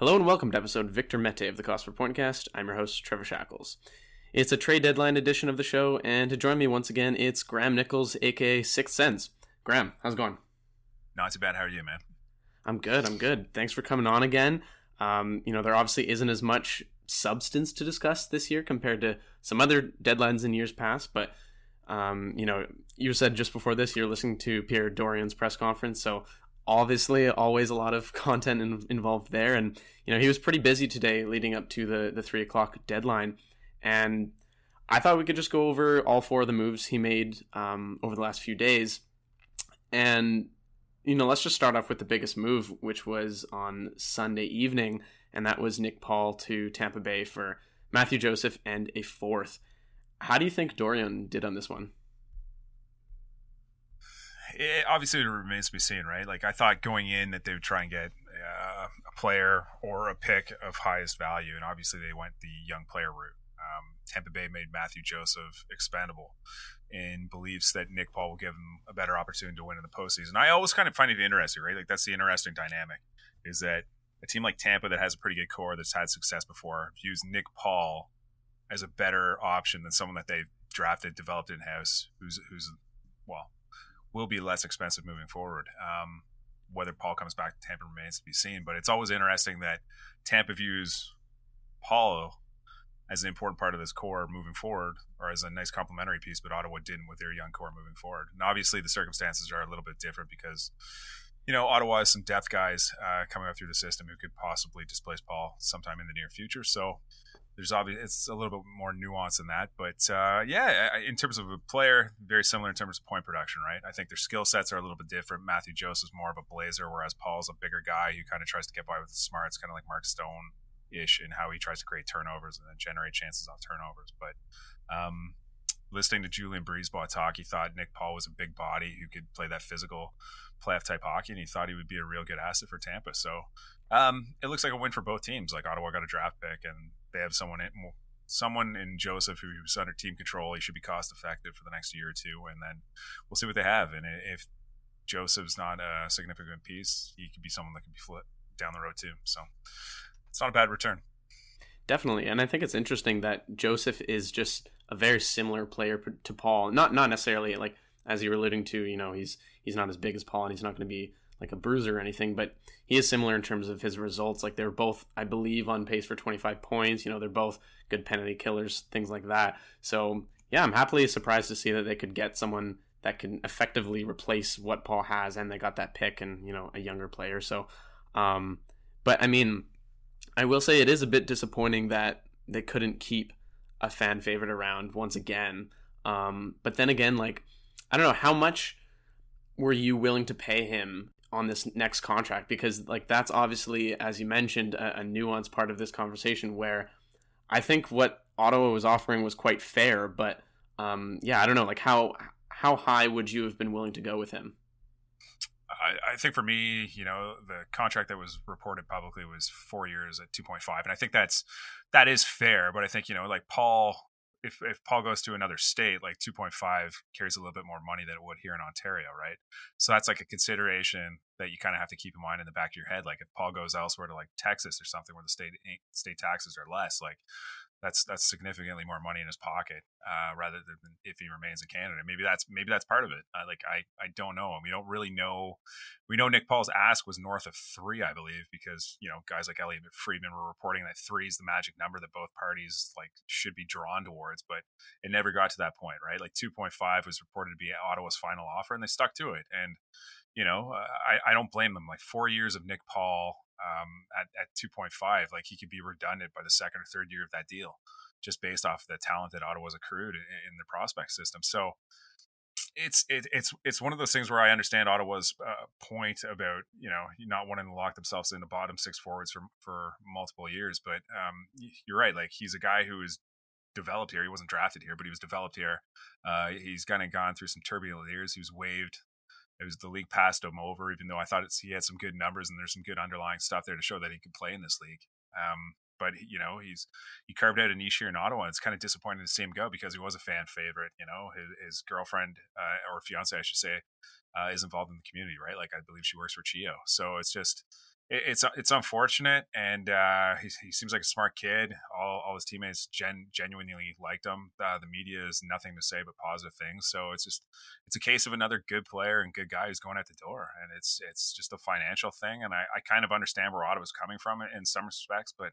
Hello and welcome to episode Victor Mete of the Cost per Pointcast. I'm your host, Trevor Shackles. It's a trade deadline edition of the show, and to join me once again, it's Graham Nichols, aka Sixth Sense. Graham, how's it going? Not too bad. How are you, man? I'm good. I'm good. Thanks for coming on again. Um, you know, there obviously isn't as much substance to discuss this year compared to some other deadlines in years past, but um, you know, you said just before this you're listening to Pierre Dorion's press conference, so obviously always a lot of content in, involved there. And you know he was pretty busy today leading up to the the three o'clock deadline. And i thought we could just go over all four of the moves he made um, over the last few days. And you know let's just start off with the biggest move which was on sunday evening. And that was nick paul to tampa bay for matthew joseph and a fourth. How do you think dorion did on this one it, obviously it remains to be seen, right? Like I thought going in that they would try and get uh, a player or a pick of highest value, and obviously they went the young player route. Um, Tampa Bay made Matthew Joseph expendable in beliefs that Nick Paul will give him a better opportunity to win in the postseason. I always kind of find it interesting, right? Like that's the interesting dynamic is that a team like Tampa that has a pretty good core that's had success before views Nick Paul as a better option than someone that they've drafted, developed in house, who's who's well will be less expensive moving forward. Um, whether Paul comes back to Tampa remains to be seen, but it's always interesting that Tampa views Paul as an important part of this core moving forward, or as a nice complementary piece, but Ottawa didn't with their young core moving forward. And obviously, the circumstances are a little bit different because, you know, Ottawa has some depth guys uh, coming up through the system who could possibly displace Paul sometime in the near future. So there's obviously it's a little bit more nuance than that, but uh, yeah, in terms of a player, very similar in terms of point production, right? I think their skill sets are a little bit different. Matthew Joseph is more of a blazer, whereas Paul's a bigger guy who kind of tries to get by with the smarts, kind of like Mark Stone ish in how he tries to create turnovers and then generate chances off turnovers. But um, listening to Julien BriseBois talk, he thought Nick Paul was a big body who could play that physical playoff type hockey, and he thought he would be a real good asset for Tampa. So um, it looks like a win for both teams. Like Ottawa got a draft pick, and they have someone in, someone in Joseph who's under team control. He should be cost effective for the next year or two, and then we'll see what they have. And if Joseph's not a significant piece, he could be someone that could be flipped down the road too. So it's not a bad return. Definitely, and I think it's interesting that Joseph is just a very similar player to Paul. Not not necessarily like as you were alluding to. You know, he's he's not as big as Paul, and he's not going to be like a bruiser or anything, but he is similar in terms of his results. Like they're both, I believe, on pace for 25 points. You know, they're both good penalty killers, things like that. So yeah, I'm happily surprised to see that they could get someone that can effectively replace what Paul has, and they got that pick and you know a younger player. So, um, but I mean, I will say it is a bit disappointing that they couldn't keep a fan favorite around once again. Um, but then again, like I don't know how much were you willing to pay him on this next contract because like that's obviously as you mentioned a, a nuanced part of this conversation where I think what Ottawa was offering was quite fair, but um, yeah, I don't know like how how high would you have been willing to go with him? I, I, think for me, you know, the contract that was reported publicly was four years at two point five, and I think that's that is fair. But I think you know, like Paul if if Paul goes to another state, like 2.5 carries a little bit more money than it would here in Ontario, right? So that's like a consideration that you kind of have to keep in mind in the back of your head. Like if Paul goes elsewhere to like Texas or something where the state state taxes are less, like that's that's significantly more money in his pocket uh, rather than if he remains in Canada. Maybe that's maybe that's part of it. Uh, like I I don't know. We don't really know. We know Nick Paul's ask was north of three, I believe, because you know guys like Elliotte Friedman were reporting that three is the magic number that both parties like should be drawn towards, but it never got to that point, right? Like two point five was reported to be Ottawa's final offer, and they stuck to it. And you know, uh, I I don't blame them. Like four years of Nick Paul um, at, at 2.5, like he could be redundant by the second or third year of that deal, just based off the talent that Ottawa's accrued in, in the prospect system. So it's it, it's it's one of those things where I understand Ottawa's uh, point about you know not wanting to lock themselves in the bottom six forwards for for multiple years, but um, you're right. Like he's a guy who is developed here. He wasn't drafted here, but he was developed here. Uh, he's kind of gone through some turbulent years. He was waived it was the league passed him over, even though I thought he had some good numbers and there's some good underlying stuff there to show that he could play in this league. Um, but you know, he's he carved out a niche here in Ottawa. It's kind of disappointing to see him go because he was a fan favorite. You know, his, his girlfriend uh, or fiance, I should say, uh, is involved in the community, right? Like I believe she works for CHEO. So it's just it's it's unfortunate, and uh, he, he seems like a smart kid. All, all his teammates gen, genuinely liked him. Uh, the media is nothing to say but positive things. So it's just it's a case of another good player and good guy who's going out the door, and it's it's just a financial thing. And I, I kind of understand where Ottawa's coming from in some respects, but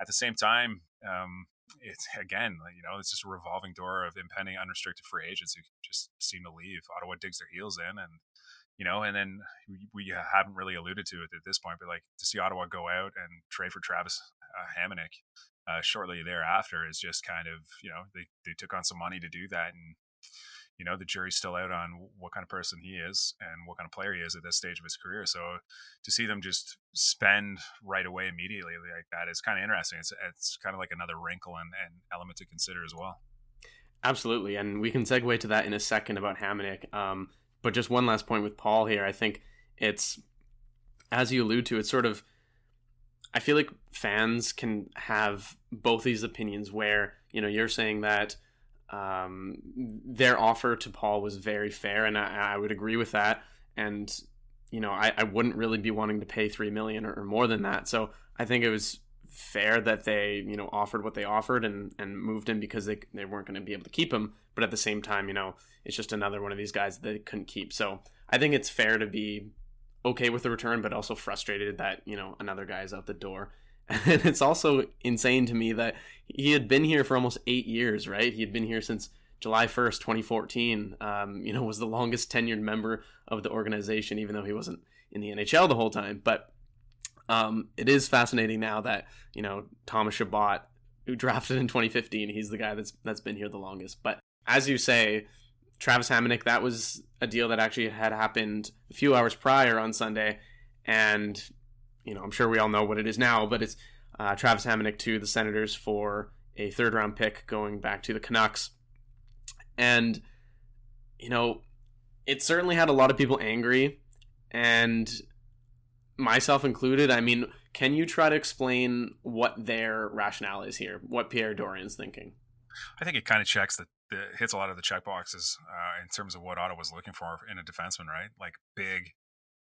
at the same time, um, it's again, you know, it's just a revolving door of impending unrestricted free agents who just seem to leave. Ottawa digs their heels in, and you know, and then we haven't really alluded to it at this point, but like to see Ottawa go out and trade for Travis uh, uh, shortly thereafter is just kind of, you know, they, they took on some money to do that. And, you know, the jury's still out on what kind of person he is and what kind of player he is at this stage of his career. So to see them just spend right away immediately like that is kind of interesting. It's, it's kind of like another wrinkle and, and element to consider as well. Absolutely. And we can segue to that in a second about Hamonic. Um, but just one last point with Paul here. I think it's, as you allude to, it's sort of, I feel like fans can have both these opinions where, you know, you're saying that um, their offer to Paul was very fair, and I, I would agree with that. And, you know, I, I wouldn't really be wanting to pay three million or, or more than that. So I think it was fair that they you know offered what they offered and and moved him because they they weren't going to be able to keep him but at the same time you know it's just another one of these guys that they couldn't keep. So i think it's fair to be okay with the return but also frustrated that you know another guy is out the door. And it's also insane to me that he had been here for almost eight years right? He had been here since july 1st 2014 um, you know was the longest tenured member of the organization even though he wasn't in the nhl the whole time. But um, it is fascinating now that you know Thomas Chabot, who drafted in 2015, he's the guy that's that's been here the longest. But as you say, Travis Hamonic, that was a deal that actually had happened a few hours prior on Sunday, and you know I'm sure we all know what it is now, but it's uh, Travis Hamonic to the Senators for a third round pick going back to the Canucks, and you know it certainly had a lot of people angry, and myself included. I mean, can you try to explain what their rationale is here? What Pierre Dorion's thinking? I think it kind of checks that hits a lot of the check boxes uh, in terms of what Ottawa was looking for in a defenseman, right? Like big,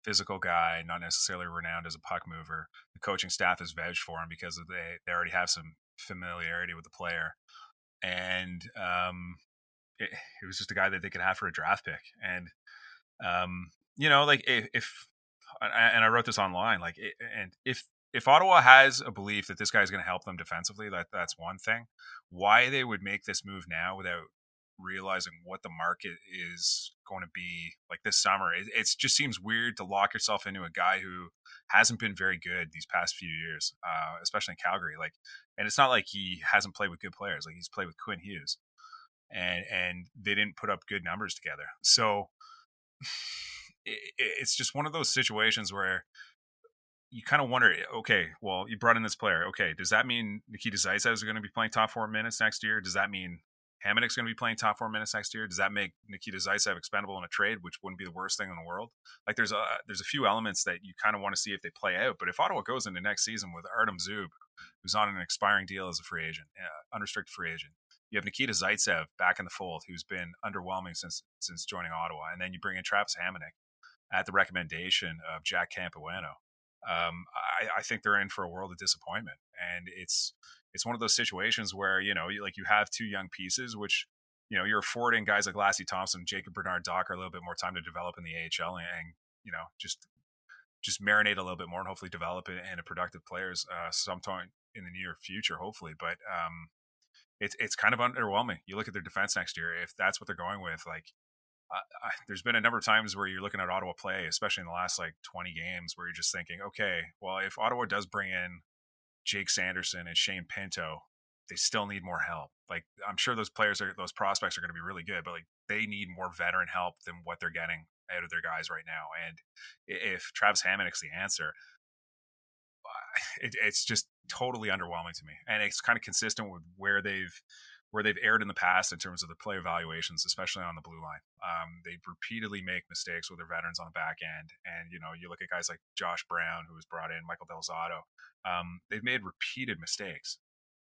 physical guy, not necessarily renowned as a puck mover. The coaching staff has vouched for him because they they already have some familiarity with the player, and um, it, it was just a guy that they could have for a draft pick. And um, you know, like if, if and I wrote this online. Like, and if if Ottawa has a belief that this guy is going to help them defensively, that that's one thing. Why they would make this move now without realizing what the market is going to be like this summer, it, just seems weird to lock yourself into a guy who hasn't been very good these past few years, uh, especially in Calgary. Like, and it's not like he hasn't played with good players. Like he's played with Quinn Hughes, and and they didn't put up good numbers together. So it's just one of those situations where you kind of wonder, eh, okay, well, you brought in this player. Okay, does that mean Nikita Zaitsev is going to be playing top four minutes next year? Does that mean Hamonic's going to be playing top four minutes next year? Does that make Nikita Zaitsev expendable in a trade, which wouldn't be the worst thing in the world? Like, there's a there's a few elements that you kind of want to see if they play out. But if Ottawa goes into next season with Artem Zub, who's on an expiring deal as a free agent, uh, unrestricted free agent, you have Nikita Zaitsev back in the fold, who's been underwhelming since since joining Ottawa, and then you bring in Travis Hamonic, at the recommendation of Jack Capuano, um, I, I, think they're in for a world of disappointment. And it's it's one of those situations where you know, you, like you have two young pieces, which you know you're affording guys like Lassi Thomson, Jacob Bernard Docker a little bit more time to develop in the AHL and, and you know just just marinate a little bit more and hopefully develop it into productive players uh, sometime in the near future, hopefully. But um, it's it's kind of underwhelming. You look at their defense next year. If that's what they're going with, like I, there's been a number of times where you're looking at Ottawa play, especially in the last like 20 games, where you're just thinking, okay, well, if Ottawa does bring in Jake Sanderson and Shane Pinto, they still need more help. Like I'm sure those players are those prospects are going to be really good, but like they need more veteran help than what they're getting out of their guys right now. And if Travis Hamonic's the answer, it, it's just totally underwhelming to me, and it's kind of consistent with where they've where they've erred in the past in terms of the play evaluations, especially on the blue line. Um, they repeatedly make mistakes with their veterans on the back end. And, you know, you look at guys like Josh Brown, who was brought in, Michael Del Zotto, um, they've made repeated mistakes.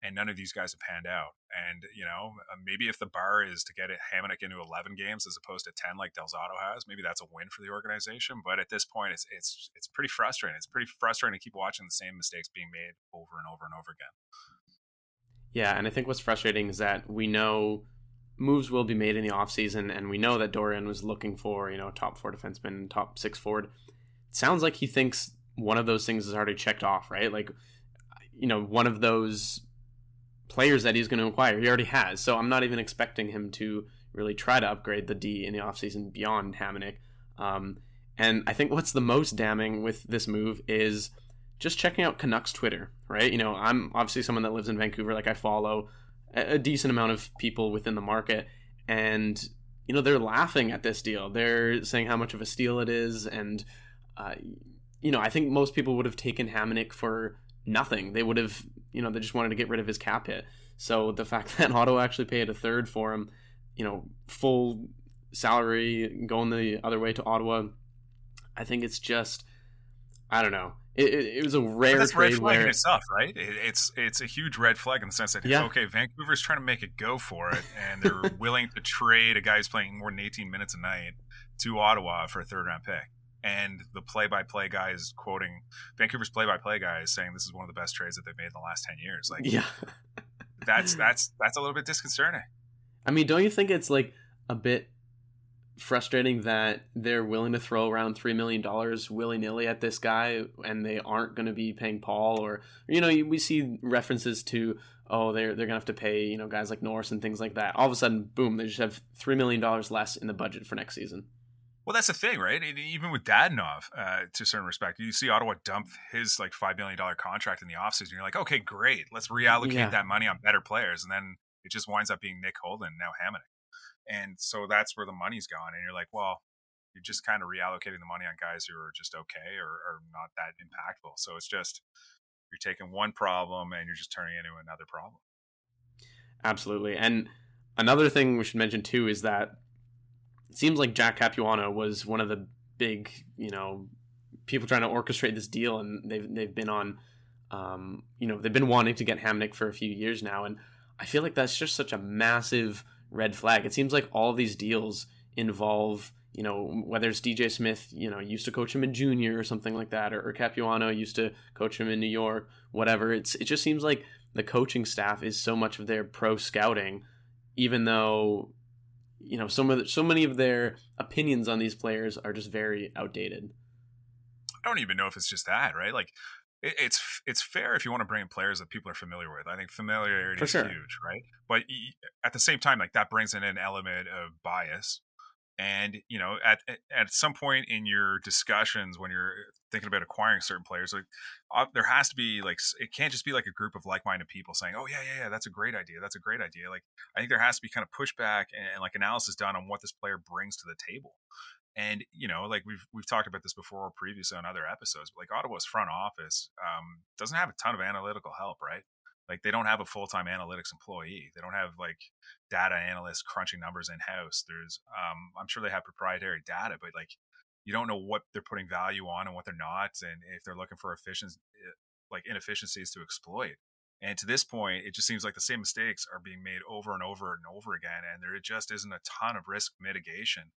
and none of these guys have panned out. And you know, uh, maybe if the bar is to get it Hamonic into 11 games as opposed to 10 like Del Zotto has, maybe that's a win for the organization. But at this point, it's it's it's pretty frustrating. It's pretty frustrating to keep watching the same mistakes being made over and over and over again. Yeah, and I think what's frustrating is that we know moves will be made in the offseason, and we know that Dorion was looking for, you know, top four defenseman, top six forward. It sounds like he thinks one of those things is already checked off, right? Like, you know, one of those players that he's going to acquire, he already has. So I'm not even expecting him to really try to upgrade the D in the offseason beyond Hamonic. Um, and I think what's the most damning with this move is just checking out Canucks Twitter, right? You know, I'm obviously someone that lives in Vancouver, like I follow a decent amount of people within the market, and you know they're laughing at this deal. They're saying how much of a steal it is, and uh, you know I think most people would have taken Hamonic for nothing. They would have, you know, they just wanted to get rid of his cap hit. So the fact that Ottawa actually paid a third for him, you know, full salary going the other way to Ottawa, I think it's just, I don't know. It, it, it was a rare that's trade red flag where in itself, right? It, it's it's a huge red flag in the sense that Yeah. okay, Vancouver's trying to make it go for it, and they're willing to trade a guy who's playing more than 18 minutes a night to Ottawa for a third round pick. And the play by play guy is quoting Vancouver's play by play guy is saying this is one of the best trades that they've made in the last 10 years. Like yeah. that's that's that's a little bit disconcerting. I mean, don't you think it's like a bit frustrating that they're willing to throw around three million dollars willy nilly at this guy, and they aren't going to be paying Paul, or you know, we see references to oh they're they're going to have to pay you know guys like Norris and things like that. All of a sudden, boom, they just have three million dollars less in the budget for next season. Well, that's the thing, right? Even with Dadonov, uh, to a certain respect, you see Ottawa dump his like five million dollar contract in the offseason. You're like, okay, great, let's reallocate Yeah. that money on better players, and then it just winds up being Nick Holden now Hammond, and so that's where the money's gone. And you're like, well, you're just kind of reallocating the money on guys who are just okay or, or not that impactful. So it's just you're taking one problem and you're just turning it into another problem. Absolutely. And another thing we should mention too is that it seems like Jack Capuano was one of the big, you know, people trying to orchestrate this deal, and they've they've been on, um, you know, they've been wanting to get Hamonic for a few years now, and I feel like that's just such a massive red flag. It seems like all these deals involve. You know, whether it's DJ Smith, you know, used to coach him in junior or something like that, or, or Capuano used to coach him in New York, whatever. It's it just seems like the coaching staff is so much of their pro scouting, even though you know some of the, so many of their opinions on these players are just very outdated. I don't even know if it's just that, right? Like it, it's it's fair if you want to bring in players that people are familiar with. I think familiarity For is sure. huge, right? But at the same time, like that brings in an element of bias. And you know, at at- some point in your discussions when you're thinking about acquiring certain players, like uh, there has to be like it can't just be like a group of like-minded people saying, "Oh yeah, yeah, yeah, that's a great idea. That's a great idea." Like I think there has to be kind of pushback and, and like analysis done on what this player brings to the table. And you know, like we've we've talked about this before previously on other episodes, but like Ottawa's front office um, doesn't have a ton of analytical help, right? Like they don't have a full time analytics employee. They don't have like data analysts crunching numbers in house. There's, um, I'm sure they have proprietary data, but like you don't know what they're putting value on and what they're not, and if they're looking for efficiency, like inefficiencies to exploit. And to this point, it just seems like the same mistakes are being made over and over and over again, and there just isn't a ton of risk mitigation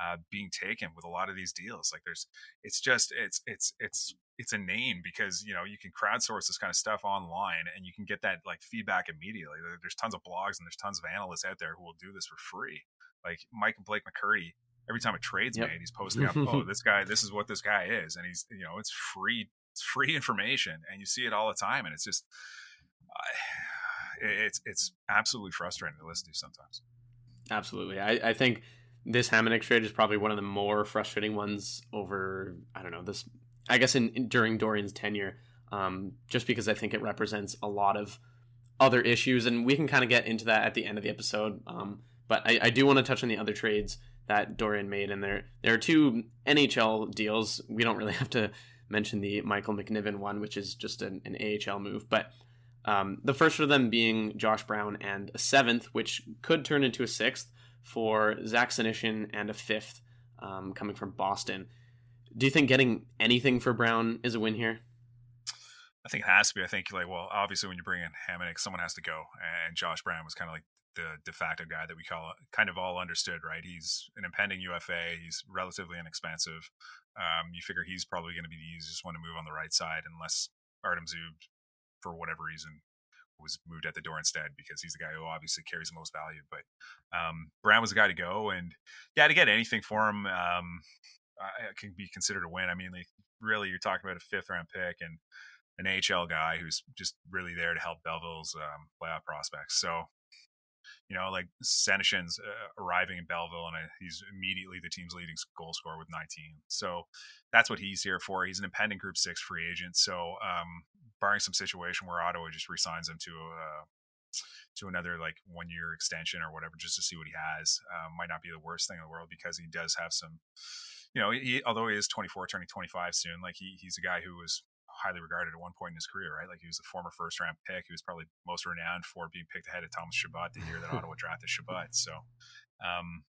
uh, being taken with a lot of these deals. Like there's, it's just, it's, it's, it's, it's inane because you know you can crowdsource this kind of stuff online and you can get that like feedback immediately. There's tons of blogs and there's tons of analysts out there who will do this for free. Like Micah Blake McCurdy, every time a trade's Yep. made, he's posting up, oh, this guy, this is what this guy is, and he's, you know, it's free, it's free information, and you see it all the time, and it's just, uh, it's it's absolutely frustrating to listen to sometimes. Absolutely, I, I think this Hamonic trade is probably one of the more frustrating ones over. I don't know this. I guess in, in during Dorion's tenure, um, just because I think it represents a lot of other issues, and we can kind of get into that at the end of the episode. Um, but I, I do want to touch on the other trades that Dorion made, and there there are two NHL deals. We don't really have to mention the Michael McNiven one, which is just an, an AHL move, but um, the first of them being Josh Brown and a seventh, which could turn into a sixth for Zach Senyshyn and a fifth um, coming from Boston. Do you think getting anything for Brown is a win here? I think it has to be. I think like well, obviously when you bring in Hamonic, someone has to go, and Josh Brown was kind of like the de facto guy that we call kind of all understood, right? He's an impending UFA. He's relatively inexpensive. Um, you figure he's probably going to be the easiest one to move on the right side, unless Artem Zub, for whatever reason, was moved at the door instead because he's the guy who obviously carries the most value. But um, Brown was the guy to go, and yeah, to get anything for him um, uh, can be considered a win. I mean, like really, you're talking about a fifth round pick and an HL guy who's just really there to help Belleville's um, playoff prospects. So. You know, like Senyshyn's uh, arriving in Belleville, and uh, he's immediately the team's leading goal scorer with 19. So that's what he's here for. He's an impending Group Six free agent. So um, barring some situation where Ottawa just resigns him to a uh, to another like one year extension or whatever just to see what he has um, might not be the worst thing in the world because he does have some you know he although he is 24 turning 25 soon like he, he's a guy who was highly regarded at one point in his career right like he was a former first round pick he was probably most renowned for being picked ahead of Thomas Chabot the year that Ottawa drafted Chabot so um,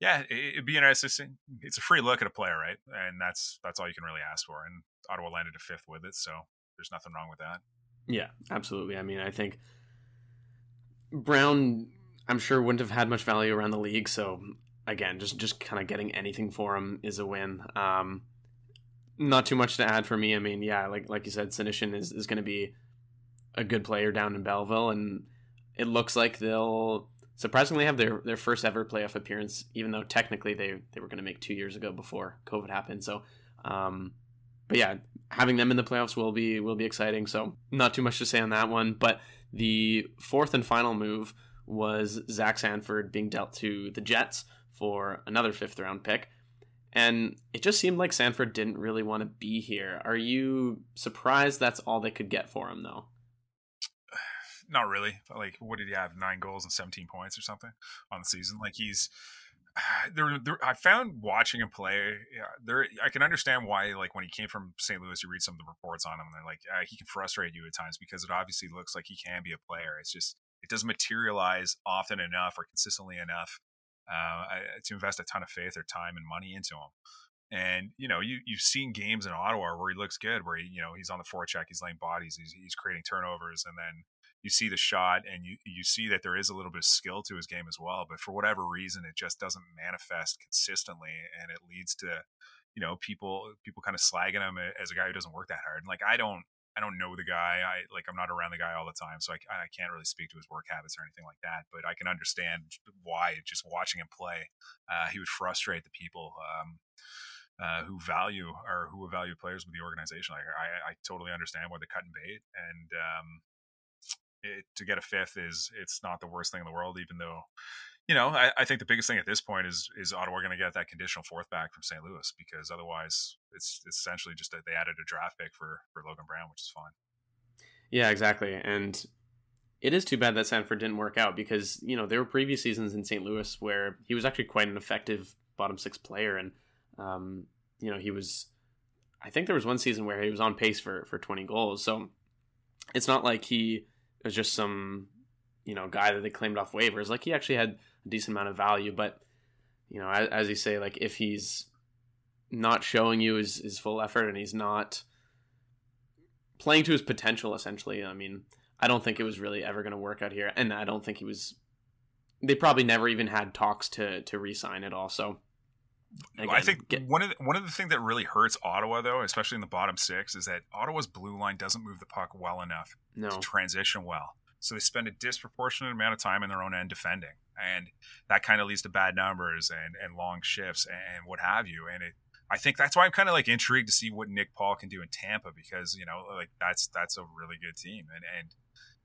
yeah, it'd be interesting. It's a free look at a player, right? And that's that's all you can really ask for. And Ottawa landed a fifth with it, so there's nothing wrong with that. Yeah, absolutely. I mean, I think Brown, I'm sure wouldn't have had much value around the league. So again, just just kind of getting anything for him is a win. Um, not too much to add for me. I mean, yeah, like like you said, Senyshyn is is going to be a good player down in Belleville, and it looks like they'll surprisingly have their their first ever playoff appearance, even though technically they they were going to make two years ago before COVID happened. So. Um, but yeah, having them in the playoffs will be will be exciting. So not too much to say on that one. But the fourth and final move was Zach Sanford being dealt to the Jets for another fifth round pick. And it just seemed like Sanford didn't really want to be here. Are you surprised that's all they could get for him, though? Not really. Like, what did he have? Nine goals and 17 points or something on the season? Like, he's there, there, I found watching him play. Yeah, there, I can understand why. Like when he came from St. Louis, you read some of the reports on him, and they're like, uh, he can frustrate you at times because it obviously looks like he can be a player. It's just it doesn't materialize often enough or consistently enough uh, to invest a ton of faith or time and money into him. And you know, you you've seen games in Ottawa where he looks good, where he, you know he's on the forecheck, he's laying bodies, he's he's creating turnovers, and then you see the shot and you you see that there is a little bit of skill to his game as well but for whatever reason it just doesn't manifest consistently and it leads to you know people people kind of slagging him as a guy who doesn't work that hard and like I don't I don't know the guy I like I'm not around the guy all the time so I, I can't really speak to his work habits or anything like that but I can understand why just watching him play uh, he would frustrate the people um, uh, who value or who value players with the organization. Like I, I totally understand why they're cutting bait, and um, it, to get a fifth is it's not the worst thing in the world, even though you know, I, I, think the biggest thing at this point is is Ottawa going to get that conditional fourth back from St. Louis because otherwise it's, it's essentially just that they added a draft pick for for Logan Brown, which is fine. Yeah, exactly, and it is too bad that Sanford didn't work out because you know there were previous seasons in St. Louis where he was actually quite an effective bottom six player, and um, you know he was. I think there was one season where he was on pace for for twenty goals, so it's not like he was just some you know guy that they claimed off waivers. Like he actually had a decent amount of value, but you know, as, as you say, like if he's not showing you his, his full effort and he's not playing to his potential, essentially, I mean, I don't think it was really ever going to work out here, and I don't think he was. They probably never even had talks to to re-sign all. Also, Again, I think get, one of the, one of the things that really hurts Ottawa, though, especially in the bottom six, is that Ottawa's blue line doesn't move the puck well enough no. to transition well. So they spend a disproportionate amount of time in their own end defending, and that kind of leads to bad numbers and and long shifts and what have you. And it, I think that's why I'm kind of like intrigued to see what Nick Paul can do in Tampa because you know like that's that's a really good team and and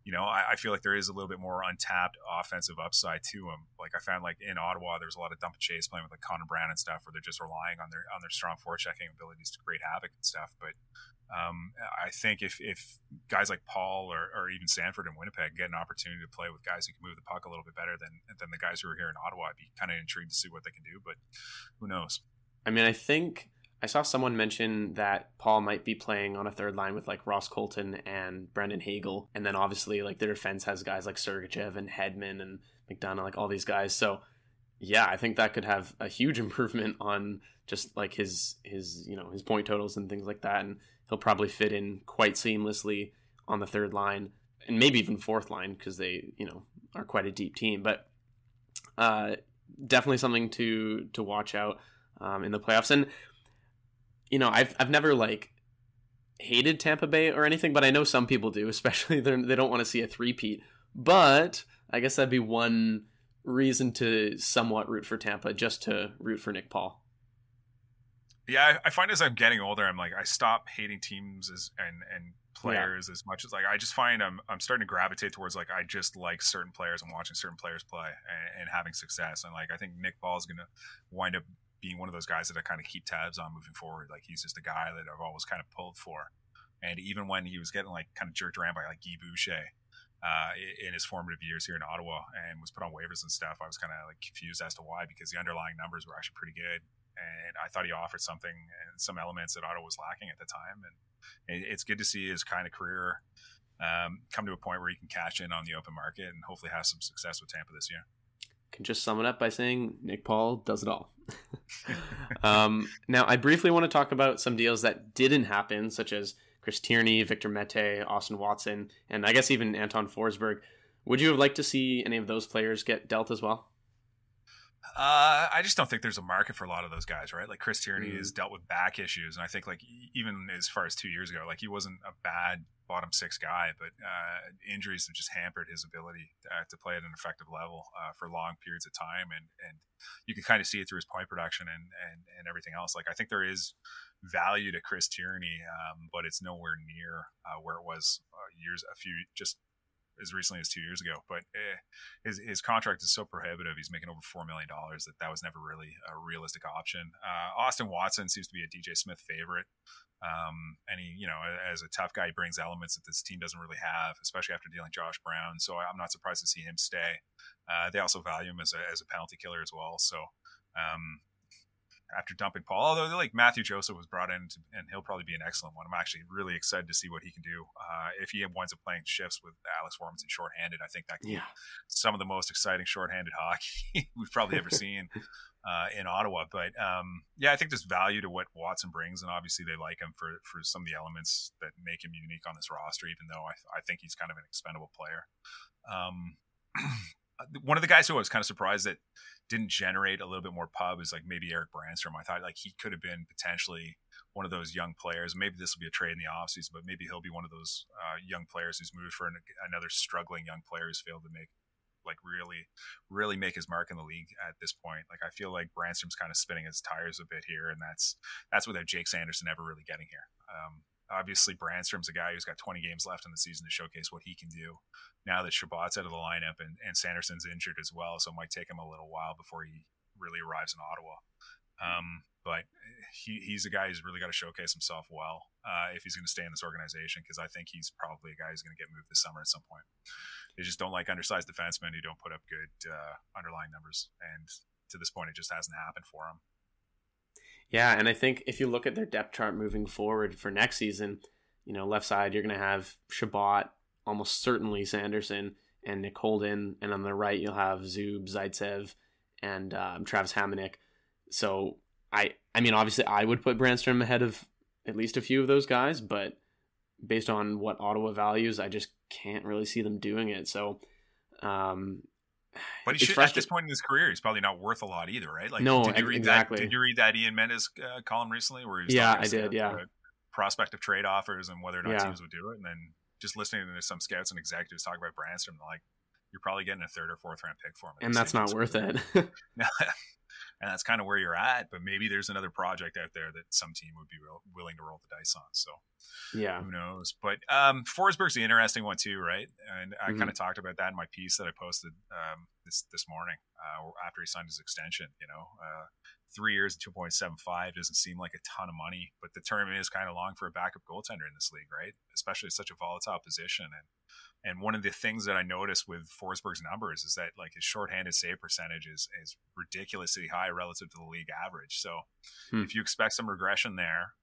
you know, I, I, feel like there is a little bit more untapped offensive upside to him. Like I found like in Ottawa, there's a lot of dump and chase playing with like Connor Brown and stuff, where they're just relying on their on their strong forechecking abilities to create havoc and stuff. But um, I think if if guys like Paul or, or even Sanford and Winnipeg get an opportunity to play with guys who can move the puck a little bit better than than the guys who are here in Ottawa, I'd be kind of intrigued to see what they can do. But who knows? I mean, I think I saw someone mention that Paul might be playing on a third line with like Ross Colton and Brandon Hagel, and then obviously like their defense has guys like Sergachev and Hedman and McDonagh, like all these guys. So yeah, I think that could have a huge improvement on just like his his you know his point totals and things like that, and he'll probably fit in quite seamlessly on the third line and maybe even fourth line because they you know are quite a deep team. But uh, definitely something to to watch out um, in the playoffs. And you know, I've I've never like hated Tampa Bay or anything, but I know some people do, especially they don't want to see a three-peat. But I guess that'd be one reason to somewhat root for Tampa, just to root for Nick Paul. Yeah, I, find as I'm getting older, I'm like I stop hating teams as and and players yeah. as much as like I just find I'm I'm starting to gravitate towards like I just like certain players and watching certain players play and, and having success and like I think Nick Paul is going to wind up being one of those guys that I kind of keep tabs on moving forward. Like he's just a guy that I've always kind of pulled for. And even when he was getting like kind of jerked around by like Guy Boucher uh, in his formative years here in Ottawa and was put on waivers and stuff, I was kind of like confused as to why because the underlying numbers were actually pretty good. And I thought he offered something and some elements that Ottawa was lacking at the time. And it's good to see his kind of career um, come to a point where he can cash in on the open market and hopefully have some success with Tampa this year can just sum it up by saying Nick Paul does it all. um, now, I briefly want to talk about some deals that didn't happen, such as Chris Tierney, Victor Mete, Austin Watson, and I guess even Anton Forsberg. Would you have liked to see any of those players get dealt as well? Uh, I just don't think there's a market for a lot of those guys, right? Like Chris Tierney mm. has dealt with back issues, and I think like even as far as two years ago, like he wasn't a bad bottom six guy, but uh, injuries have just hampered his ability uh, to play at an effective level uh, for long periods of time, and and you can kind of see it through his point production and and and everything else. Like I think there is value to Chris Tierney, um, but it's nowhere near uh, where it was uh, years a few just as recently as two years ago. But eh, his his contract is so prohibitive; he's making over four million dollars that that was never really a realistic option. Uh, Austin Watson seems to be a DJ Smith favorite. Um, and he, you know, as a tough guy, he brings elements that this team doesn't really have, especially after dealing Josh Brown. So I'm not surprised to see him stay. Uh, they also value him as a, as a penalty killer as well. So um, after dumping Paul. Although like Matthew Joseph was brought in, to, and he'll probably be an excellent one. I'm actually really excited to see what he can do. Uh, if he winds up playing shifts with Alex Formenton shorthanded, I think that can yeah. be some of the most exciting shorthanded hockey we've probably ever seen uh, in Ottawa. But um, yeah, I think there's value to what Watson brings, and obviously they like him for for some of the elements that make him unique on this roster. Even though I, I think he's kind of an expendable player. Um, one of the guys who I was kind of surprised that didn't generate a little bit more pub is like maybe Erik Brannstrom. I thought like he could have been potentially one of those young players. Maybe this will be a trade in the offseason, but maybe he'll be one of those uh, young players who's moved for an, another struggling young player who's failed to make like really, really make his mark in the league at this point. Like I feel like Brannstrom's kind of spinning his tires a bit here, and that's that's without Jake Sanderson ever really getting here. Um, obviously Brannstrom's a guy who's got 20 games left in the season to showcase what he can do. Now that Chabot's out of the lineup and, and Sanderson's injured as well, so it might take him a little while before he really arrives in Ottawa. Um, but he, he's a guy who's really got to showcase himself well uh, if he's going to stay in this organization because I think he's probably a guy who's going to get moved this summer at some point. They just don't like undersized defensemen who don't put up good uh, underlying numbers, and to this point, it just hasn't happened for him. Yeah, and I think if you look at their depth chart moving forward for next season, you know, left side you're going to have Chabot, almost certainly Sanderson and Nick Holden, and on the right you'll have Zub, Zaitsev, and um, Travis Hamonic. So I, I mean, obviously I would put Brannstrom ahead of at least a few of those guys, but based on what Ottawa values, I just can't really see them doing it. So um, but he should, at this point in his career, he's probably not worth a lot either, right? Like, no, did you read exactly. That, did you read that Ian Mendes uh, column recently, where he was yeah, I did, yeah, prospect of trade offers and whether or not yeah. teams would do it, and then just listening to some scouts and executives talk about Brannstrom, like you're probably getting a third or fourth round pick for him, and that's not worth it. and that's kind of where you're at. But maybe there's another project out there that some team would be real, willing to roll the dice on. So yeah, who knows? But um, Forsberg's the interesting one too, right? And I mm-hmm. kind of talked about that in my piece that I posted um, this this morning uh, after he signed his extension. You know, uh, three years and 2.75 doesn't seem like a ton of money, but the term is kind of long for a backup goaltender in this league, right? Especially such a volatile position and and one of the things that I noticed with Forsberg's numbers is that like his shorthanded save percentage is, is ridiculously high relative to the league average. So hmm. if you expect some regression there,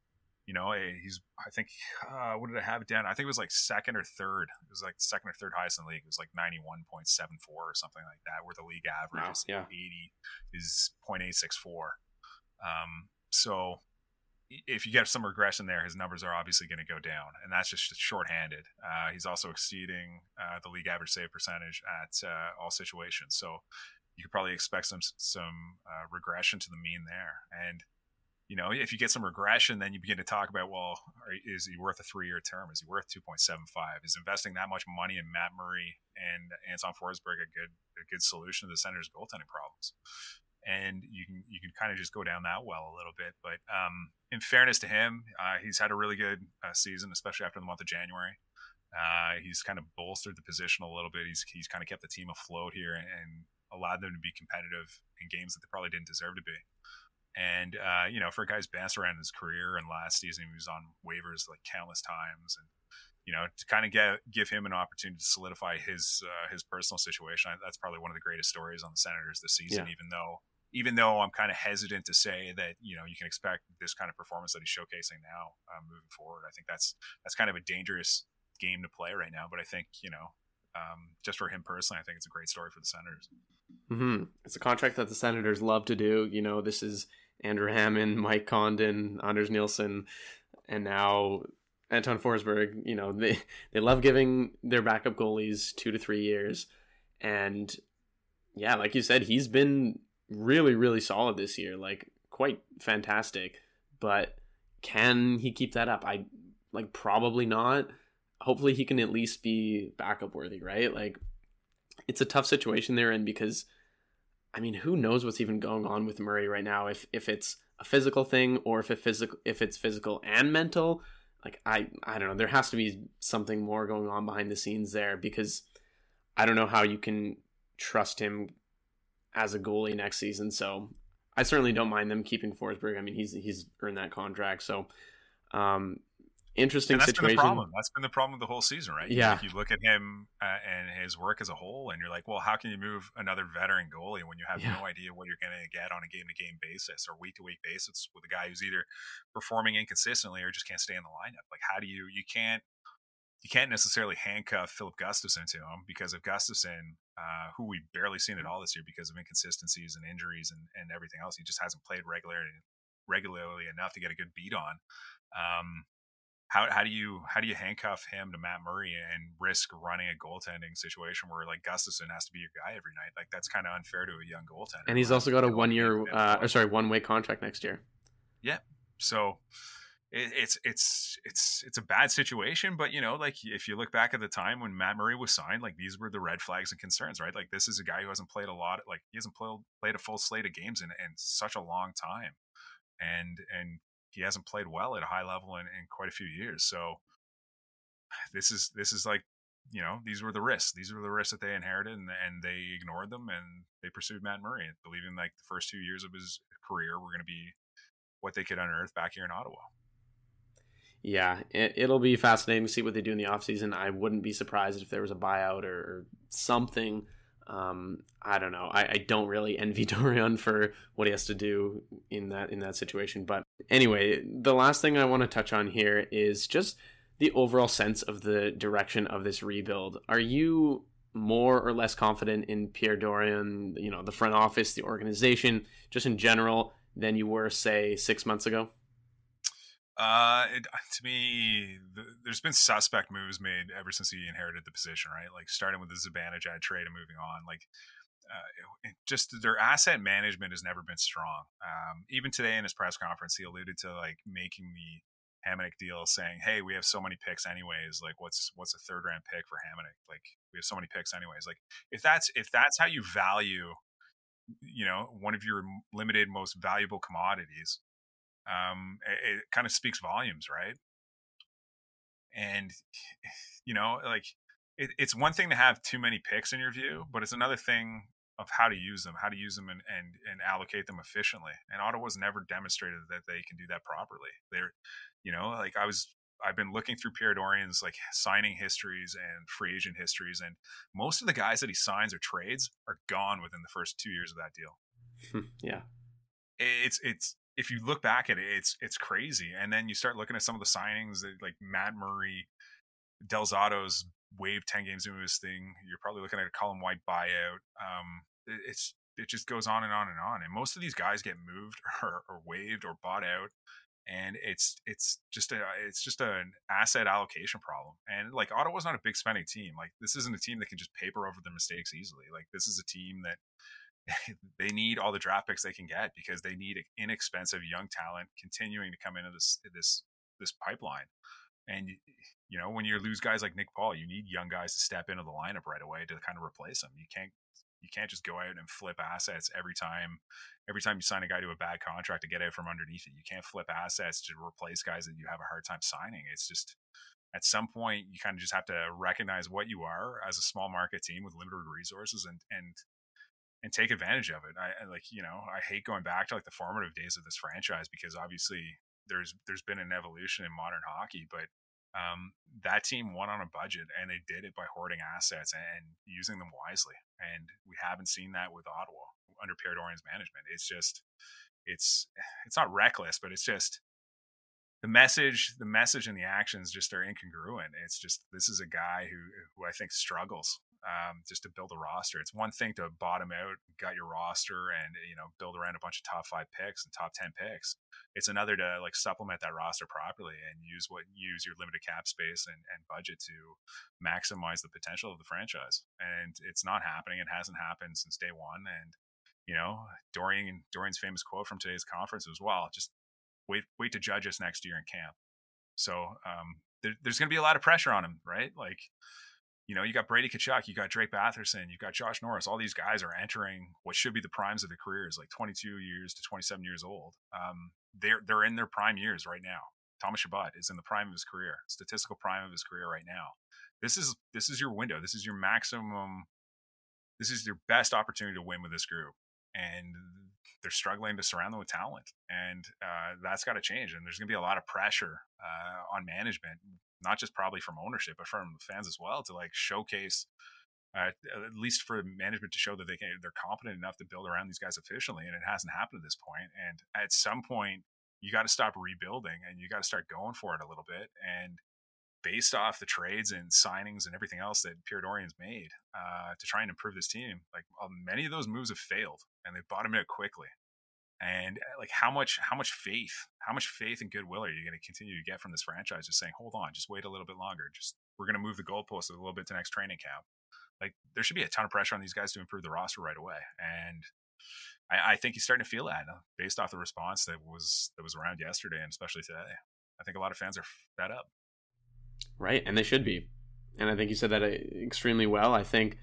you know, eh, he's I think uh, what did I have it down? I think it was like second or third. It was like second or third highest in the league. It was like ninety one point seven four or something like that, where the league average wow, is yeah. eighty is 0.864. Um, so if you get some regression there, his numbers are obviously going to go down, and that's just shorthanded. Uh, he's also exceeding uh, the league average save percentage at uh, all situations, so you could probably expect some some uh, regression to the mean there. And you know, if you get some regression, then you begin to talk about, well, are, is he worth a three year term? Is he worth two point seven five? Is investing that much money in Matt Murray and Anton Forsberg a good a good solution to the Senators' goaltending problems? and you can you can kind of just go down that well a little bit. But um, in fairness to him, uh, he's had a really good uh, season, especially after the month of January. Uh, he's kind of bolstered the position a little bit. He's he's kind of kept the team afloat here and, and allowed them to be competitive in games that they probably didn't deserve to be. And uh, you know, for a guy's bounced around his career, and last season he was on waivers like countless times, and you know, to kind of get give him an opportunity to solidify his uh, his personal situation, that's probably one of the greatest stories on the Senators this season. Yeah. Even though even though I'm kind of hesitant to say that you know you can expect this kind of performance that he's showcasing now uh, moving forward. I think that's that's kind of a dangerous game to play right now. But I think you know um, just for him personally, I think it's a great story for the Senators. Mm-hmm. It's a contract that the Senators love to do. You know, this is Andrew Hammond, Mike Condon, Anders Nilsson, and now Anton Forsberg. You know, they they love giving their backup goalies two to three years, and yeah, like you said, he's been really, really solid this year, like quite fantastic. But can he keep that up? I like probably not. Hopefully he can at least be backup worthy, right? Like it's a tough situation they're in because I mean, who knows what's even going on with Murray right now? If if it's a physical thing or if it physical if it's physical and mental, like I I don't know. There has to be something more going on behind the scenes there because I don't know how you can trust him as a goalie next season. So I certainly don't mind them keeping Forsberg. I mean, he's he's earned that contract. So um, interesting and that's situation. Been the problem. That's been the problem of the whole season, right? Yeah. Like you look at him uh, and his work as a whole, and you're like, well, how can you move another veteran goalie when you have yeah. no idea what you're going to get on a game to game basis or week to week basis with a guy who's either performing inconsistently or just can't stay in the lineup? Like, how do you you can't you can't necessarily handcuff Filip Gustavsson to him because if Gustavsson, uh, who we've barely seen at all this year because of inconsistencies and injuries and, and everything else, he just hasn't played regularly regularly enough to get a good beat on. Um, how, how do you how do you handcuff him to Matt Murray and risk running a goaltending situation where like Gustavsson has to be your guy every night? Like that's kind of unfair to a young goaltender. And he's also got a one year, uh, or sorry, one way contract next year. Yeah. So it, it's it's it's it's a bad situation. But you know, like if you look back at the time when Matt Murray was signed, like these were the red flags and concerns, right? Like this is a guy who hasn't played a lot, like he hasn't played played a full slate of games in, in such a long time, and and he hasn't played well at a high level in, in quite a few years. So this is this is like you know these were the risks these were the risks that they inherited and, and they ignored them and they pursued matt murray believing like the first two years of his career were going to be what they could unearth back here in ottawa yeah, it, will be fascinating to see what they do in the offseason. I wouldn't be surprised if there was a buyout or, or something. Um, I don't know. I, I, don't really envy Dorion for what he has to do in that in that situation. But anyway, the last thing I want to touch on here is just the overall sense of the direction of this rebuild. Are you more or less confident in Pierre Dorion, you know, the front office, the organization, just in general, than you were, say, six months ago? Uh, it, to me, the, there's been suspect moves made ever since he inherited the position, right? Like starting with the Zibanejad trade and moving on. Like, uh, it, just their asset management has never been strong. Um, even today in his press conference, he alluded to like making the Hamonic deal, saying, "Hey, we have so many picks anyways. Like, what's what's a third round pick for Hamonic? Like, we have so many picks anyways. Like, if that's if that's how you value, you know, one of your limited most valuable commodities." Um, it, it kind of speaks volumes, right? And you know, like it, it's one thing to have too many picks in your view, but it's another thing of how to use them, how to use them and, and, and allocate them efficiently. And Ottawa's never demonstrated that they can do that properly. They're, you know, like I was, I've been looking through Pierre Dorion's like signing histories and free agent histories, and most of the guys that he signs or trades are gone within the first two years of that deal. yeah, it's it's if you look back at it, it's it's crazy. And then you start looking at some of the signings that like Matt Murray, Del Zotto's waived ten games into his thing. You're probably looking at a Colin White buyout. Um, it, it's it just goes on and on and on. And most of these guys get moved or, or waived or bought out, and it's it's just a it's just an asset allocation problem. And like Ottawa's not a big spending team. Like this isn't a team that can just paper over their mistakes easily. Like this is a team that they need all the draft picks they can get because they need inexpensive young talent continuing to come into this this this pipeline. And you know, when you lose guys like Nick Paul, you need young guys to step into the lineup right away to kind of replace them. You can't you can't just go out and flip assets every time every time you sign a guy to a bad contract to get out from underneath it. You can't flip assets to replace guys that you have a hard time signing. It's just at some point you kind of just have to recognize what you are as a small market team with limited resources and and and take advantage of it. I, I like you know I hate going back to like the formative days of this franchise because obviously there's there's been an evolution in modern hockey, but um, that team won on a budget and they did it by hoarding assets and using them wisely. And we haven't seen that with Ottawa under Pierre Dorion's management. It's just it's it's not reckless, but it's just the message the message and the actions just are incongruent. It's just this is a guy who who I think struggles um, just to build a roster. It's one thing to bottom out, gut your roster, and you know build around a bunch of top five picks and top ten picks. It's another to like supplement that roster properly and use what use your limited cap space and, and budget to maximize the potential of the franchise. And it's not happening. It hasn't happened since day one. And you know, Dorion Dorion's famous quote from today's conference as well: just wait wait to judge us next year in camp. So um, there, there's going to be a lot of pressure on him, right? Like you know, you got Brady Tkachuk, you got Drake Batherson, you've got Josh Norris. All these guys are entering what should be the primes of their careers, like 22 years to 27 years old. Um, they're they're in their prime years right now. Thomas Chabot is in the prime of his career, statistical prime of his career right now. This is this is your window. This is your maximum. This is your best opportunity to win with this group, and they're struggling to surround them with talent, and uh, that's got to change. And there's going to be a lot of pressure uh, on management not just probably from ownership, but from fans as well to like showcase uh, at least for management to show that they can they're competent enough to build around these guys efficiently and it hasn't happened at this point. and at some point you got to stop rebuilding and you got to start going for it a little bit and based off the trades and signings and everything else that Pierre Dorion's made uh, to try and improve this team like uh, many of those moves have failed and they bottomed out quickly and uh, like how much how much faith how much faith and goodwill are you going to continue to get from this franchise just saying hold on just wait a little bit longer. Just we're going to move the goalposts a little bit to next training camp. Like there should be a ton of pressure on these guys to improve the roster right away. And I, I think he's starting to feel that uh, based off the response that was that was around yesterday and especially today. I think a lot of fans are fed up. Right and they should be. And i think you said that uh, extremely well. I think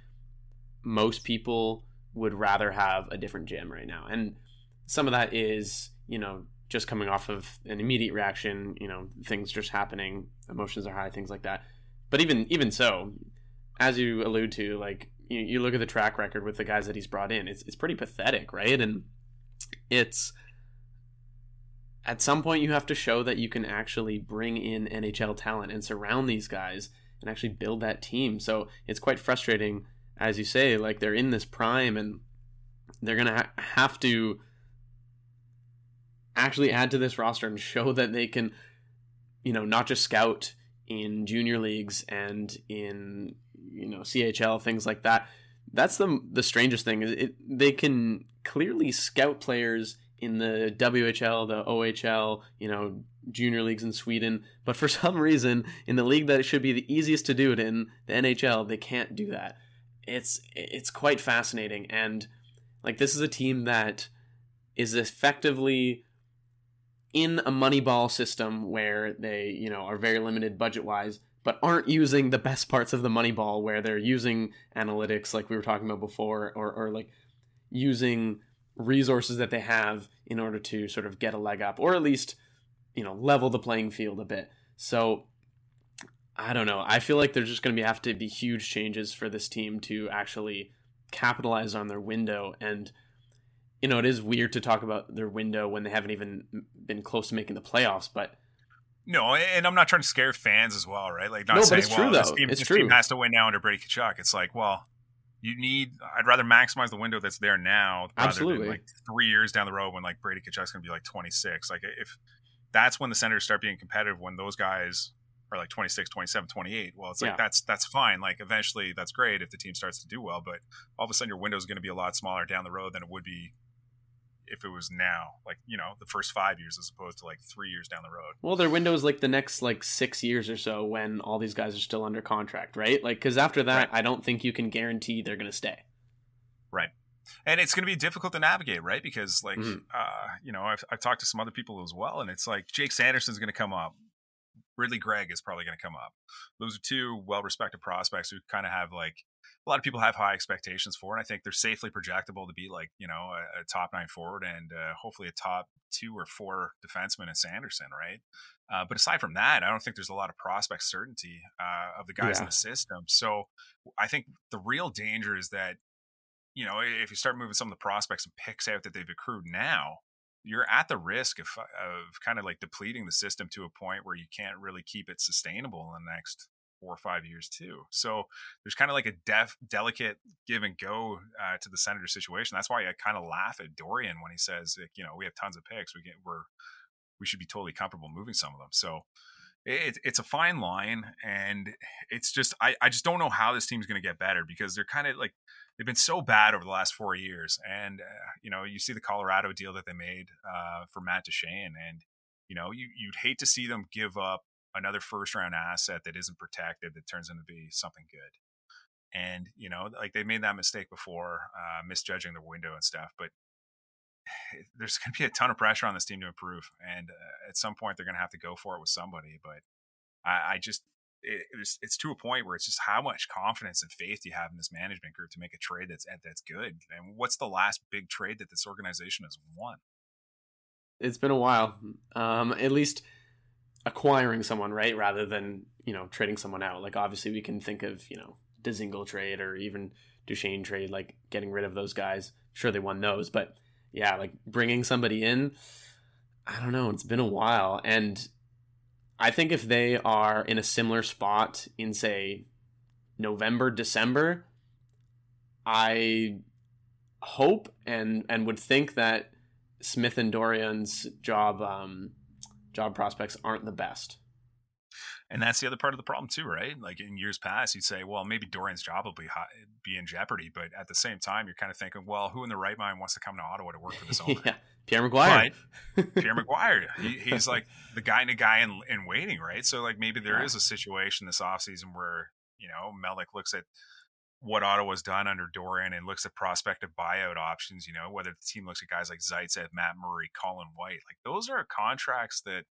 most people would rather have a different gym right now. And some of that is you know just coming off of an immediate reaction you know things just happening emotions are high things like that. But even even so as you allude to like you, you look at the track record with the guys that he's brought in it's, it's pretty pathetic right? And it's at some point you have to show that you can actually bring in nhl talent and surround these guys and actually build that team. So it's quite frustrating as you say like they're in this prime and they're gonna ha- have to actually add to this roster and show that they can, you know, not just scout in junior leagues and in you know CHL things like that. That's the the strangest thing is it they can clearly scout players in the WHL, the OHL, you know, junior leagues in Sweden, but for some reason in the league that it should be the easiest to do it in, the NHL, they can't do that. It's it's quite fascinating and like this is a team that is effectively in a Moneyball system where they, you know, are very limited budget wise, but aren't using the best parts of the Moneyball where they're using analytics like we were talking about before, or, or like using resources that they have in order to sort of get a leg up, or at least, you know, level the playing field a bit. So I don't know. I feel like there's just going to have to be huge changes for this team to actually capitalize on their window and you know, it is weird to talk about their window when they haven't even been close to making the playoffs, but no, and I'm not trying to scare fans as well, right? Like, not no, saying, it's well, true, this, team, it's this true. team has to win now under Brady Tkachuk. It's like, well, you need. I'd rather maximize the window that's there now, absolutely. Than, like three years down the road when like Brady Tkachuk's going to be like 26. Like, if that's when the Senators start being competitive, when those guys are like 26, 27, 28. Well, it's like yeah. that's that's fine. Like, eventually, that's great if the team starts to do well, but all of a sudden, your window is going to be a lot smaller down the road than it would be if it was now, like you know, the first five years as opposed to like three years down the road. Well, their window is like the next like six years or so when all these guys are still under contract, right? Like, because after that, right. I don't think you can guarantee they're going to stay. Right. And it's going to be difficult to navigate, right? Because, like, mm-hmm. uh, you know, I've, I've talked to some other people as well, and it's like Jake Sanderson's going to come up. Ridly Greig is probably going to come up. Those are two well respected prospects who kind of have like a lot of people have high expectations for, and I think they're safely projectable to be like you know a, a top nine forward and uh, hopefully a top two or four defenseman in Sanderson, right? Uh, but aside from that, I don't think there's a lot of prospect certainty uh, of the guys yeah. in the system. So I think the real danger is that you know if you start moving some of the prospects and picks out that they've accrued now, you're at the risk of of kind of like depleting the system to a point where you can't really keep it sustainable in the next four or five years too. So there's kind of like a def, delicate give and go uh, to the senator situation. That's why I kind of laugh at Dorion when he says, like, you know, we have tons of picks. We get we're we should be totally comfortable moving some of them. So it, it's a fine line, and it's just I I just don't know how this team's going to get better because they're kind of like they've been so bad over the last four years. And uh, you know, you see the Colorado deal that they made uh, for Matt Duchene, and you know, you you'd hate to see them give up another first round asset that isn't protected that turns into be something good. And you know, like they made that mistake before, uh, misjudging the window and stuff. But there's going to be a ton of pressure on this team to improve, and uh, at some point they're going to have to go for it with somebody. But I, I just it, it's, it's to a point where it's just how much confidence and faith do you have in this management group to make a trade that's that's good. And what's the last big trade that this organization has won? It's been a while. Um, at least acquiring someone, right, rather than you know trading someone out. Like obviously we can think of you know Dzingel trade or even Duchene trade, like getting rid of those guys. Sure, they won those, but yeah, like bringing somebody in. I don't know. It's been a while, and I think if they are in a similar spot in say November, December, I hope and and would think that Smith and Dorion's job um, job prospects aren't the best. And that's the other part of the problem too, right? Like in years past, you'd say, well, maybe Dorion's job will be high, be in jeopardy, but at the same time, you're kind of thinking, well, who in the right mind wants to come to Ottawa to work for this owner? yeah, Pierre McGuire. Pierre McGuire. He, he's like the guy in a guy in, in waiting, right? So like maybe there yeah. is a situation this offseason where you know Melnyk looks at what Ottawa's done under Dorion and looks at prospective buyout options, you know, whether the team looks at guys like Zaitsev, Matt Murray, Colin White, like those are contracts that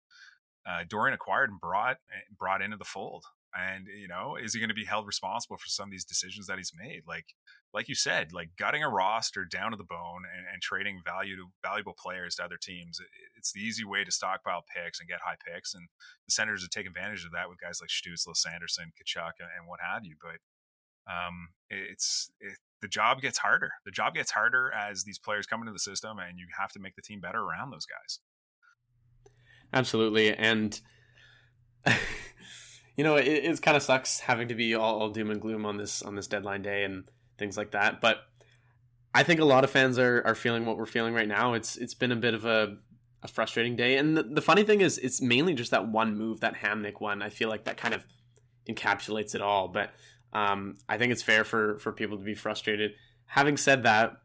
uh, Dorion acquired and brought eh, brought into the fold. And you know, is he going to be held responsible for some of these decisions that he's made? Like, like you said, like gutting a roster down to the bone and, and trading value to valuable players to other teams. It, it's the easy way to stockpile picks and get high picks, and the Senators have taken advantage of that with guys like Stützle, Sanderson, Tkachuk, and, and what have you. But um, it's it, the job gets harder. The job gets harder as these players come into the system, and you have to make the team better around those guys. Absolutely, and you know it, it kind of sucks having to be all, all, doom and gloom on this on this deadline day and things like that. But I think a lot of fans are are feeling what we're feeling right now. It's it's been a bit of a a frustrating day, and the, the funny thing is, it's mainly just that one move, that Hamonic one. I feel like that kind of encapsulates it all. But um, I think it's fair for for people to be frustrated. Having said that,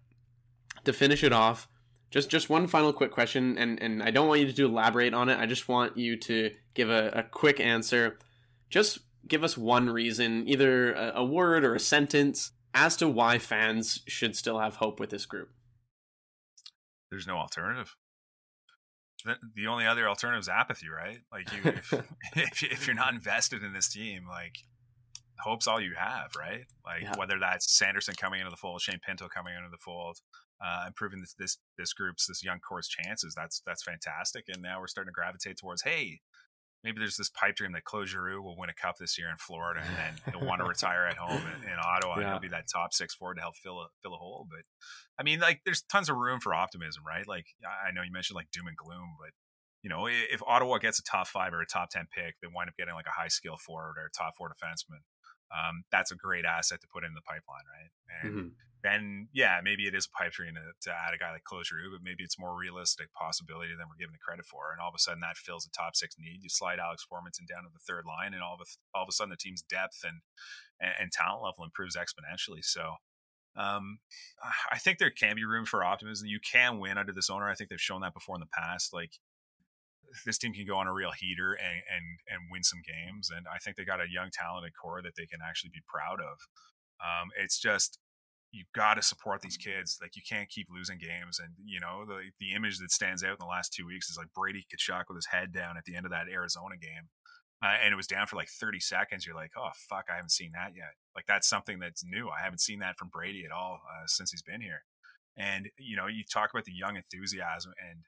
to finish it off, just just one final quick question, and and I don't want you to elaborate on it. I just want you to give a, a quick answer. Just give us one reason, either a, a word or a sentence, as to why fans should still have hope with this group. There's no alternative the only other alternative is apathy, right? Like you, if, if, if, you're not invested in this team, like hope's all you have, right? Like yeah. whether that's Sanderson coming into the fold, Shane Pinto coming into the fold, uh, improving this, this this group's this young core's chances. That's that's fantastic. And now we're starting to gravitate towards, hey, maybe there's this pipe dream that Claude Giroux will win a cup this year in Florida, and then he'll want to retire at home in, in Ottawa, yeah. and he'll be that top six forward to help fill a fill a hole. But I mean, like, there's tons of room for optimism, right? Like, I know you mentioned like doom and gloom, but you know, if Ottawa gets a top five or a top ten pick, they wind up getting like a high skill forward or a top four defenseman um, that's a great asset to put in the pipeline, right? And mm-hmm. then, yeah, maybe it is a pipe dream to, to add a guy like Giroux, but maybe it's more realistic possibility than we're giving the credit for. And all of a sudden, that fills a top six need. You slide Alex Formenton down to the third line, and all of a, all of a sudden, the team's depth and, and, and talent level improves exponentially. So, Um, I think there can be room for optimism. You can win under this owner. I think they've shown that before in the past. Like this team can go on a real heater and and and win some games. And I think they got a young, talented core that they can actually be proud of. Um, it's just you got to support these kids. Like you can't keep losing games. And you know the the image that stands out in the last two weeks is like Brady Tkachuk with his head down at the end of that Arizona game uh, and it was down for like 30 seconds. You're like, oh fuck, I haven't seen that yet. Like that's something that's new. I haven't seen that from Brady at all uh, since he's been here. And you know, you talk about the young enthusiasm and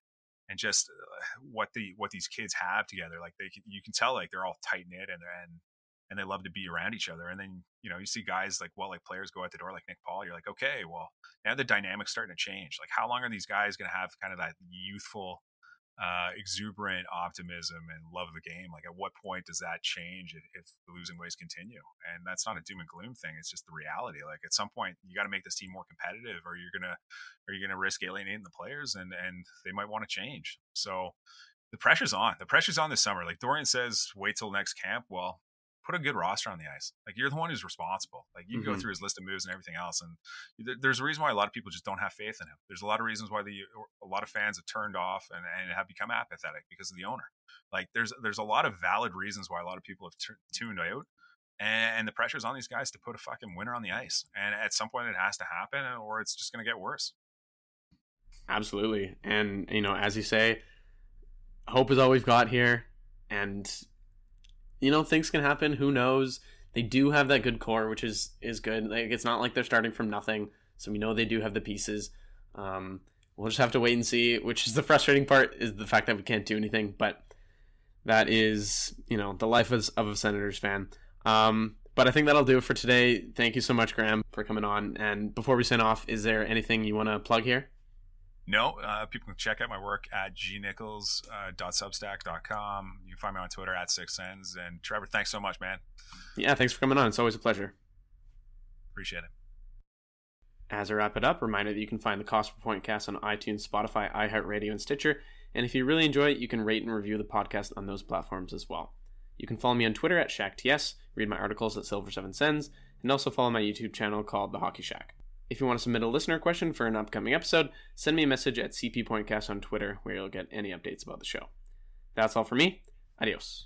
and just uh, what the what these kids have together. Like they, can, you can tell like they're all tight knit and and and they love to be around each other. And then you know, you see guys like well, like players go out the door like Nick Paul. You're like, okay, well now the dynamic's starting to change. Like how long are these guys going to have kind of that youthful uh, exuberant optimism and love of the game. Like, at what point does that change if, if, the losing ways continue? And that's not a doom and gloom thing. It's just the reality. Like, at some point, you got to make this team more competitive, or you're gonna, or you're gonna risk alienating the players, and and they might want to change. So, the pressure's on. The pressure's on this summer. Like Dorion says, wait till next camp. Well, put a good roster on the ice. Like you're the one who's responsible. Like you mm-hmm. go through his list of moves and everything else, and there's a reason why a lot of people just don't have faith in him. There's a lot of reasons why the a lot of fans have turned off and, and have become apathetic because of the owner. Like there's there's a lot of valid reasons why a lot of people have t- tuned out, and, and the pressure's on these guys to put a fucking winner on the ice. And at some point, it has to happen, or it's just going to get worse. Absolutely, and you know, as you say, hope is all we've got here, and you know things can happen. Who knows? They do have that good core, which is is good. Like it's not like they're starting from nothing. So we know they do have the pieces. Um, we'll just have to wait and see. Which is the frustrating part is the fact that we can't do anything. But that is you know the life of, of a Senators fan. Um, but I think that'll do it for today. Thank you so much, Graham, for coming on. And before we sign off, is there anything you want to plug here? No, uh, people can check out my work at gnichols.substack.com. Uh, you can find me on Twitter at Six Sens. And Trevor, thanks so much, man. Yeah, thanks for coming on. It's always a pleasure. Appreciate it. As I wrap it up, reminder that you can find the Cost Per Point cast on iTunes, Spotify, iHeartRadio, and Stitcher. And if you really enjoy it, you can rate and review the podcast on those platforms as well. You can follow me on Twitter at ShackTS, read my articles at Silver Seven Sens, and also follow my YouTube channel called The Hockey Shack. If you want to submit a listener question for an upcoming episode, send me a message at CP Pointcast on Twitter where you'll get any updates about the show. That's all for me. Adios.